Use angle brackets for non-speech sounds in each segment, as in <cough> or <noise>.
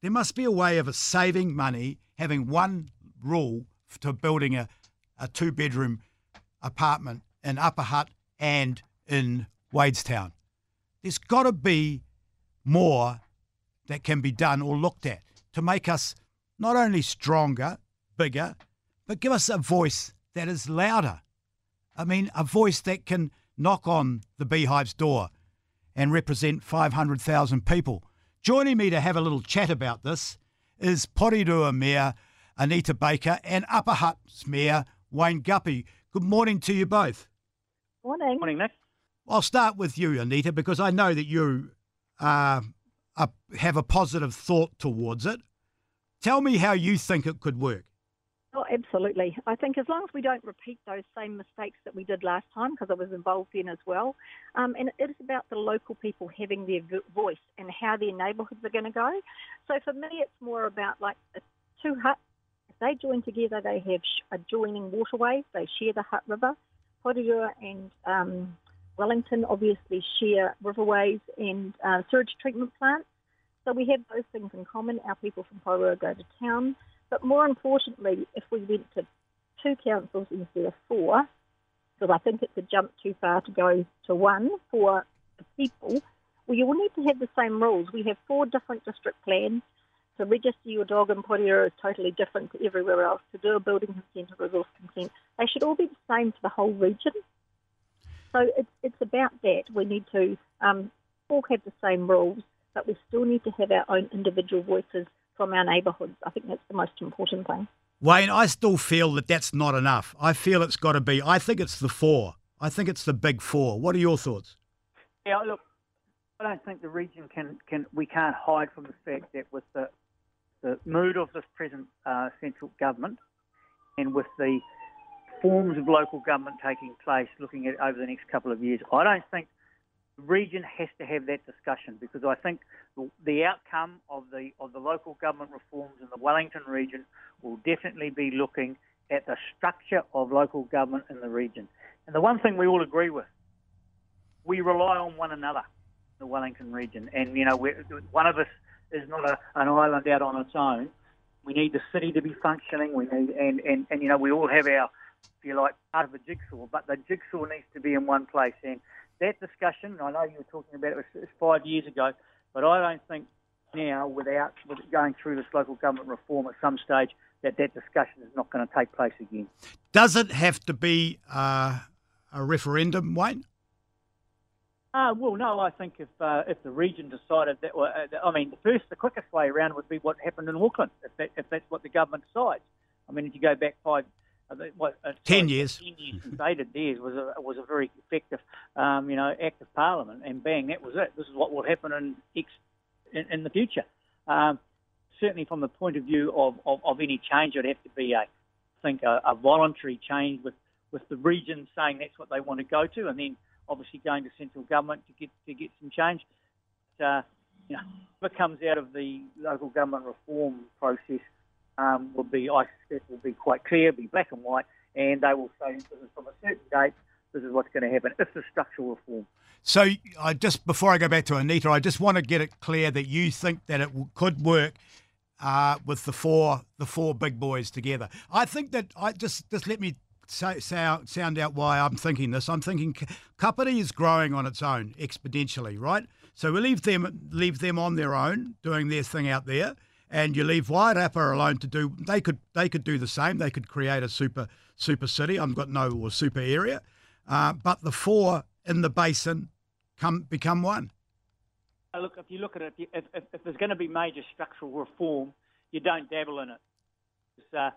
There must be a way of saving money, having one rule to building a, a two bedroom apartment in Upper Hutt and in Wadestown. There's got to be more that can be done or looked at to make us not only stronger, bigger, but give us a voice that is louder. I mean, a voice that can knock on the Beehive's door and represent 500,000 people. Joining me to have a little chat about this is Porirua Mayor Anita Baker and Upper Hutt's Mayor Wayne Guppy. Good morning to you both. Morning. Morning, Nick. I'll start with you, Anita, because I know that you uh, have a positive thought towards it. Tell me how you think it could work. Oh, absolutely. I think as long as we don't repeat those same mistakes that we did last time, because I was involved in as well, um, and it is about the local people having their voice and how their neighbourhoods are going to go. So for me, it's more about like two Hutts. If they join together, they have adjoining waterways. They share the Hutt River. Porirua and um, Wellington obviously share riverways and uh, sewage treatment plants. So we have those things in common. Our people from Porirua go to town. But more importantly, if we went to two councils instead of four, because I think it's a jump too far to go to one for the people, we all need to have the same rules. We have four different district plans. To register your dog in Porirua is totally different to everywhere else. To do a building consent or resource consent, they should all be the same for the whole region. So it's, it's about that. We need to um, all have the same rules, but we still need to have our own individual voices from our neighbourhoods. I think that's the most important thing. Wayne, I still feel that that's not enough. I feel it's got to be, I think it's the four. I think it's the big four. What are your thoughts? Yeah, look, I don't think the region can, can we can't hide from the fact that with the, the mood of this present uh, central government and with the forms of local government taking place looking at over the next couple of years, I don't think the region has to have that discussion because I think the outcome of the of the local government reforms in the Wellington region will definitely be looking at the structure of local government in the region. And the one thing we all agree with, we rely on one another, the Wellington region. And you know, one of us is not a, an island out on its own. We need the city to be functioning. We need, and, and, and you know, we all have our, if you like, part of a jigsaw, but the jigsaw needs to be in one place. And that discussion, I know you were talking about it, was, five years ago, but I don't think now, without going through this local government reform at some stage, that that discussion is not going to take place again. Does it have to be uh, a referendum, Wayne? Uh, well, no. I think if uh, if the region decided that, uh, I mean, the first, the quickest way around would be what happened in Auckland, if that, if that's what the government decides. I mean, if you go back five what, uh, ten sorry, years. Ten years since they did theirs was a was a very effective, um, you know, act of parliament, and bang, that was it. This is what will happen in in, in the future. Um, certainly, from the point of view of, of, of, any change, it'd have to be a, I think, a, a, voluntary change with, with the region saying that's what they want to go to, and then obviously going to central government to get to get some change. But, uh, you know, what comes out of the local government reform process um, will be, I suspect, will be quite clear, be black and white, and they will say from a certain date, this is what's going to happen. It's a structural reform. So, I just before I go back to Anita, I just want to get it clear that you think that it could work uh, with the four the four big boys together. I think that I just just let me sound out why I'm thinking this. I'm thinking Kapiti is growing on its own exponentially, right? So we leave them leave them on their own doing their thing out there and you leave Wairarapa alone to do. They could they could do the same. They could create a super super city. I've got no or super area, uh, but the four in the basin come become one. Look, if you look at it, if, if, if there's going to be major structural reform, you don't dabble in it. Uh,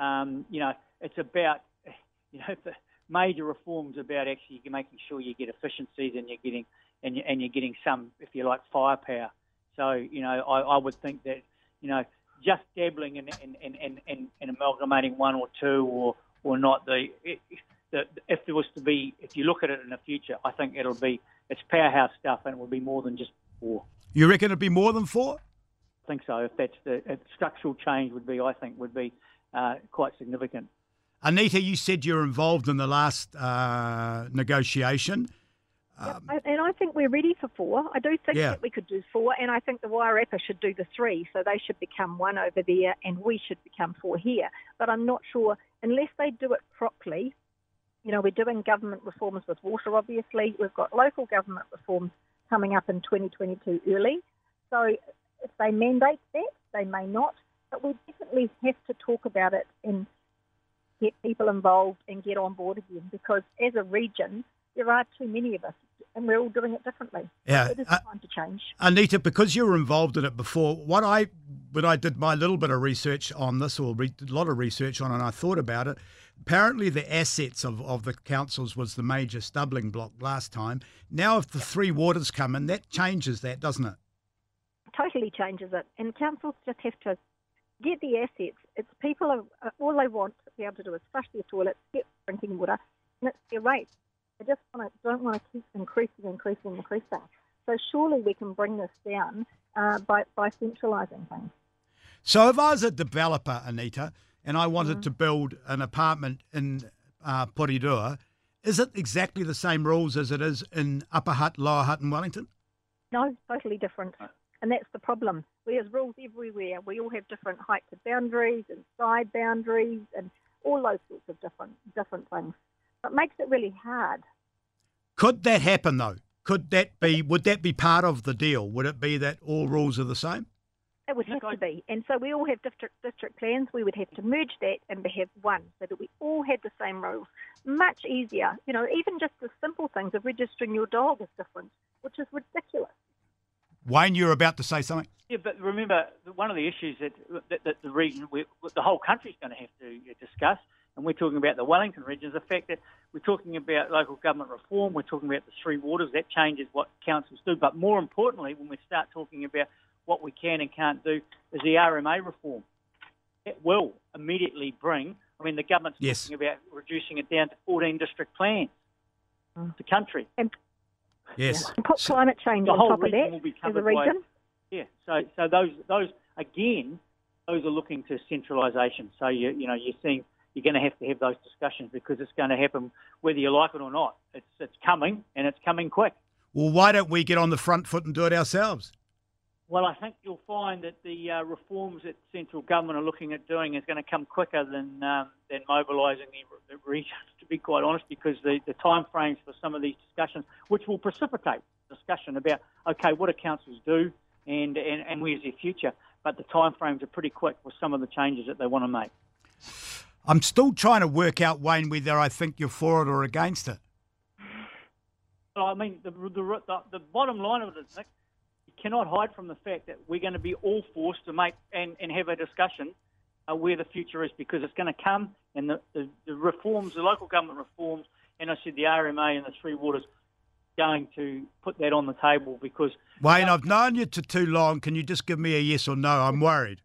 um, you know, it's about <laughs> you know the major reforms about actually making sure you get efficiencies and you're getting and you're getting some, if you like, firepower. So you know, I, I would think that you know, just dabbling in, in, in, in, in amalgamating one or two or, or not. The, the, if there was to be, if you look at it in the future, I think it'll be, it's powerhouse stuff and it will be more than just four. You reckon it'd be more than four? I think so. If that's the if structural change would be, I think, would be uh, quite significant. Anita, you said you're involved in the last uh, negotiation. Yep, um, I- and I think we're ready for four. I do think Yeah. that we could do four, and I think the Wairarapa should do the three, so they should become one over there, and we should become four here. But I'm not sure unless they do it properly. You know, we're doing government reforms with water. Obviously, we've got local government reforms coming up in 2022 early. So if they mandate that, they may not. But we definitely have to talk about it and get people involved and get on board again because as a region, there are too many of us and we're all doing it differently. Yeah. It is Uh, time to change. Anita, because you were involved in it before, what I when I did my little bit of research on this, or re, a lot of research on, it, and I thought about it. Apparently, the assets of, of the councils was the major stumbling block last time. Now, if the three waters come in, that changes that, doesn't it? Totally changes it. And councils just have to get the assets. It's people, are, all they want to be able to do is flush their toilets, get drinking water, and it's their rate. They just want to, don't want to keep increasing, increasing, increasing. So surely we can bring this down uh, by, by centralising things. So, if I was a developer, Anita, and I wanted to build an apartment in uh, Porirua, is it exactly the same rules as it is in Upper Hutt, Lower Hutt, and Wellington? No, totally different. And that's the problem. There's rules everywhere. We all have different heights of boundaries and side boundaries and all those sorts of different different things. It makes it really hard. Could that happen though? Could that be? Would that be part of the deal? Would it be that all rules are the same? It would have to be. And so we all have district district plans. We would have to merge that and have one so that we all had the same rules. Much easier. You know, even just the simple things of registering your dog is different, which is ridiculous. Wayne, you're about to say something. Yeah, but remember, one of the issues that, that, that the region, we, the whole country is going to have to discuss, and we're talking about the Wellington region, is the fact that we're talking about local government reform, we're talking about the three waters, that changes what councils do. But more importantly, when we start talking about what we can and can't do, is the RMA reform. It will immediately bring, I mean, the government's Yes. talking about reducing it down to 14 district plans, mm. the country. Yes. And put climate change The on whole top of region that will be as a covered by region. Yeah, so so those those again, those are looking to centralisation. So you you know you're seeing you're going to have to have those discussions because it's going to happen whether you like it or not. It's it's coming and it's coming quick. Well, why don't we get on the front foot and do it ourselves? Well, I think you'll find that the uh, reforms that central government are looking at doing is going to come quicker than um, than mobilising the, the regions. <laughs> To be quite honest, because the the time frames for some of these discussions, which will precipitate discussion about okay, what do councils do and and, and where's their future. But the timeframes are pretty quick with some of the changes that they want to make. I'm still trying to work out, Wayne, whether I think you're for it or against it. Well, I mean, the, the, the, the bottom line of it is, Nick, you cannot hide from the fact that we're going to be all forced to make and, and have a discussion uh, where the future is because it's going to come and the, the, the reforms, the local government reforms, and I said the RMA and the Three Waters going to put that on the table because Wayne, I've known you to too long. Can you just give me a yes or no? I'm worried.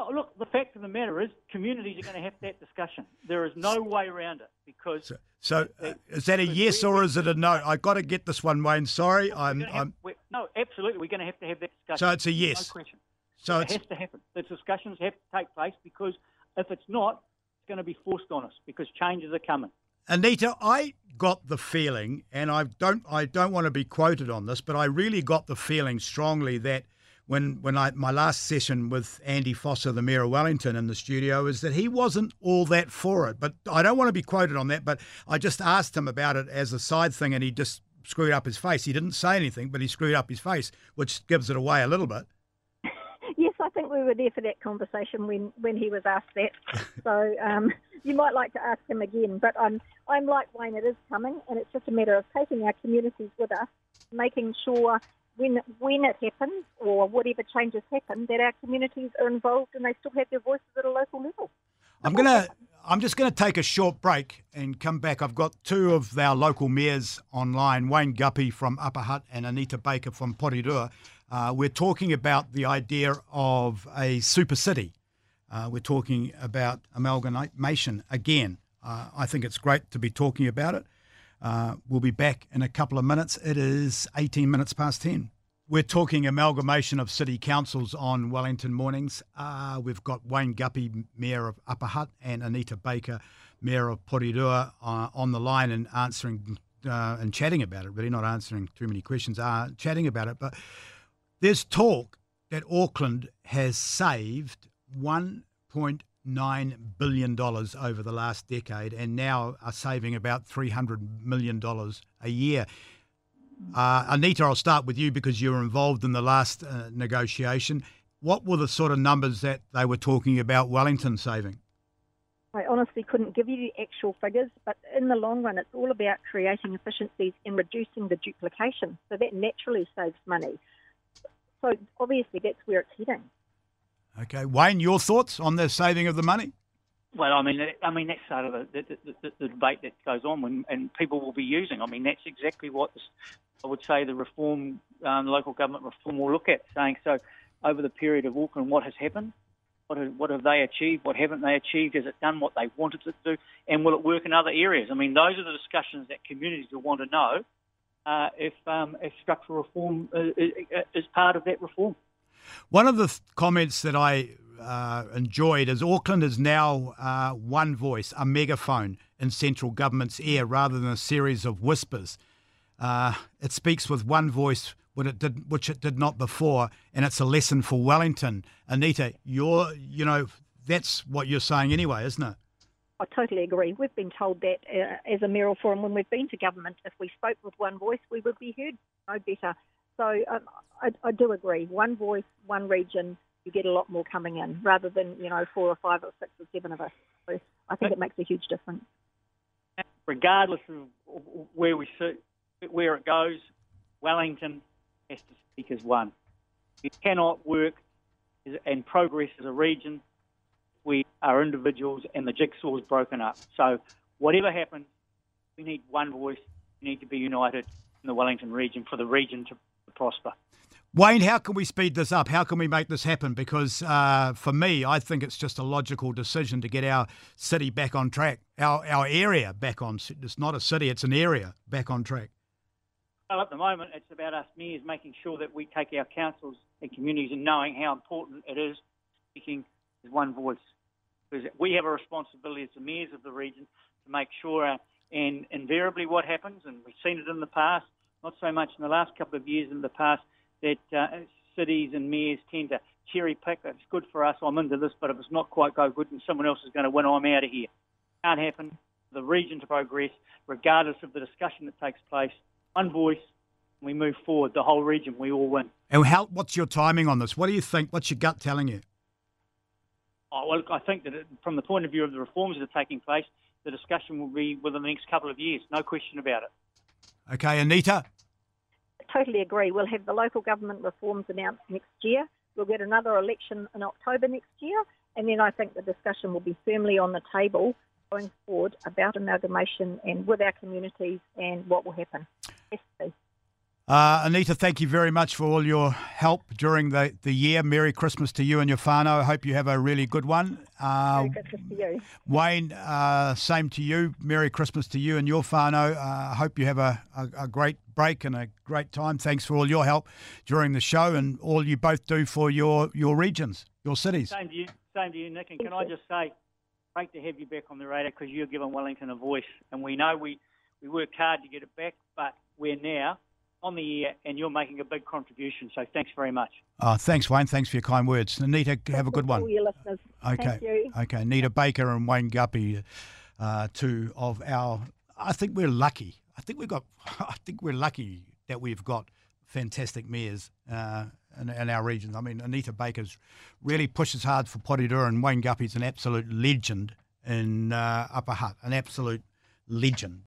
Oh, look, the fact of the matter is, communities are going to have that discussion. There is no way around it because So, so uh, is that a yes or is it a no? I've got to get this one, Wayne. Sorry, I'm. have- I'm no, absolutely, we're going to have to have that discussion. so it's a yes. no question. So it has to happen. The discussions have to take place because if it's not, it's going to be forced on us because changes are coming. Anita, I got the feeling, and I don't, I don't want to be quoted on this, but I really got the feeling strongly that when, when I my last session with Andy Foster, the mayor of Wellington, in the studio, is that he wasn't all that for it. But I don't want to be quoted on that. But I just asked him about it as a side thing, and he just screwed up his face. He didn't say anything, but he screwed up his face, which gives it away a little bit. Yes, I think we were there for that conversation when, when he was asked that. <laughs> so um, you might like to ask him again. But I'm, I'm like Wayne, it is coming, and it's just a matter of taking our communities with us, making sure when, when it happens or whatever changes happen, that our communities are involved and they still have their voices at a local level. I'm gonna. I'm just going to take a short break and come back. I've got two of our local mayors online, Wayne Guppy from Upper Hutt and Anita Baker from Porirua. Uh, we're talking about the idea of a super city. Uh, we're talking about amalgamation again. Uh, I think it's great to be talking about it. Uh, we'll be back in a couple of minutes. It is 18 minutes past 10. We're talking amalgamation of city councils on Wellington mornings. Uh, we've got Wayne Guppy, Mayor of Upper Hutt, and Anita Baker, Mayor of Porirua, uh, on the line and answering uh, and chatting about it, really not answering too many questions, uh, chatting about it. But there's talk that Auckland has saved $1.9 billion over the last decade and now are saving about $300 million a year. Uh, Anita, I'll start with you because you were involved in the last uh, negotiation. What were the sort of numbers that they were talking about Wellington saving? I honestly couldn't give you the actual figures, but in the long run, it's all about creating efficiencies and reducing the duplication. So that naturally saves money. So obviously, that's where it's heading. Okay, Wayne, your thoughts on the saving of the money? Well, I mean, I mean that's sort of the, the, the, the debate that goes on, when, and people will be using. I mean, that's exactly what I would say the reform, um, local government reform, will look at, saying so over the period of Auckland, what has happened, what have, what have they achieved, what haven't they achieved, has it done what they wanted it to do, and will it work in other areas? I mean, those are the discussions that communities will want to know uh, if, um, if structural reform uh, is part of that reform. One of the th- comments that I uh, enjoyed is Auckland is now uh, one voice, a megaphone in central government's ear rather than a series of whispers. Uh, it speaks with one voice it did, which it did not before, and it's a lesson for Wellington. Anita, you're, you know, that's what you're saying anyway, isn't it? I totally agree. We've been told that uh, as a mayoral forum when we've been to government, if we spoke with one voice, we would be heard no better. So um, I, I do agree. One voice, one region, you get a lot more coming in rather than you know four or five or six or seven of us. So I think it makes a huge difference. Regardless of where we sit, where it goes, Wellington has to speak as one. We cannot work and progress as a region. We are individuals, and the jigsaw is broken up. So whatever happens, we need one voice. We need to be united in the Wellington region for the region to, to prosper. Wayne, how can we speed this up? How can we make this happen? Because uh, for me, I think it's just a logical decision to get our city back on track, our, our area back on. It's not a city; it's an area back on track. Well, at the moment, it's about us mayors making sure that we take our councils and communities and knowing how important it is speaking as one voice. Because we have a responsibility as the mayors of the region to make sure, uh, and invariably what happens, and we've seen it in the past, not so much in the last couple of years in the past, that uh, cities and mayors tend to cherry pick. It's good for us. I'm into this, but if it's not quite go good and someone else is going to win, I'm out of here. Can't happen. The region to progress, regardless of the discussion that takes place, one voice, we move forward. The whole region, we all win. And how? What's your timing on this? What do you think? What's your gut telling you? Oh, well, I think that it, from the point of view of the reforms that are taking place, the discussion will be within the next couple of years. No question about it. Okay, Anita. Totally agree. We'll have the local government reforms announced next year. We'll get another election in October next year, and then I think the discussion will be firmly on the table going forward about amalgamation and with our communities and what will happen. Yes, uh, Anita, thank you very much for all your help during the, the year. Merry Christmas to you and your whānau. I hope you have a really good one. Uh, Merry Christmas to you. Wayne, uh, same to you. Merry Christmas to you and your whānau. Uh, I hope you have a, a, a, great break and a great time. Thanks for all your help during the show and all you both do for your, your regions, your cities. Same to you, same to you Nick. And can I just say, great to have you back on the radar because you're giving Wellington a voice. And we know we, we worked hard to get it back, but we're now on the air and you're making a big contribution. So thanks very much. Oh, thanks, Wayne. Thanks for your kind words. Anita, have a good one. All your listeners. Okay. Okay. Anita Baker and Wayne Guppy, uh, two of our. I think we're lucky. I think we've got. <laughs> I think we're lucky that we've got fantastic mayors uh, in, in, our regions. I mean, Anita Baker's really pushes hard for Porirua, and Wayne Guppy's an absolute legend in uh, Upper Hutt, an absolute legend.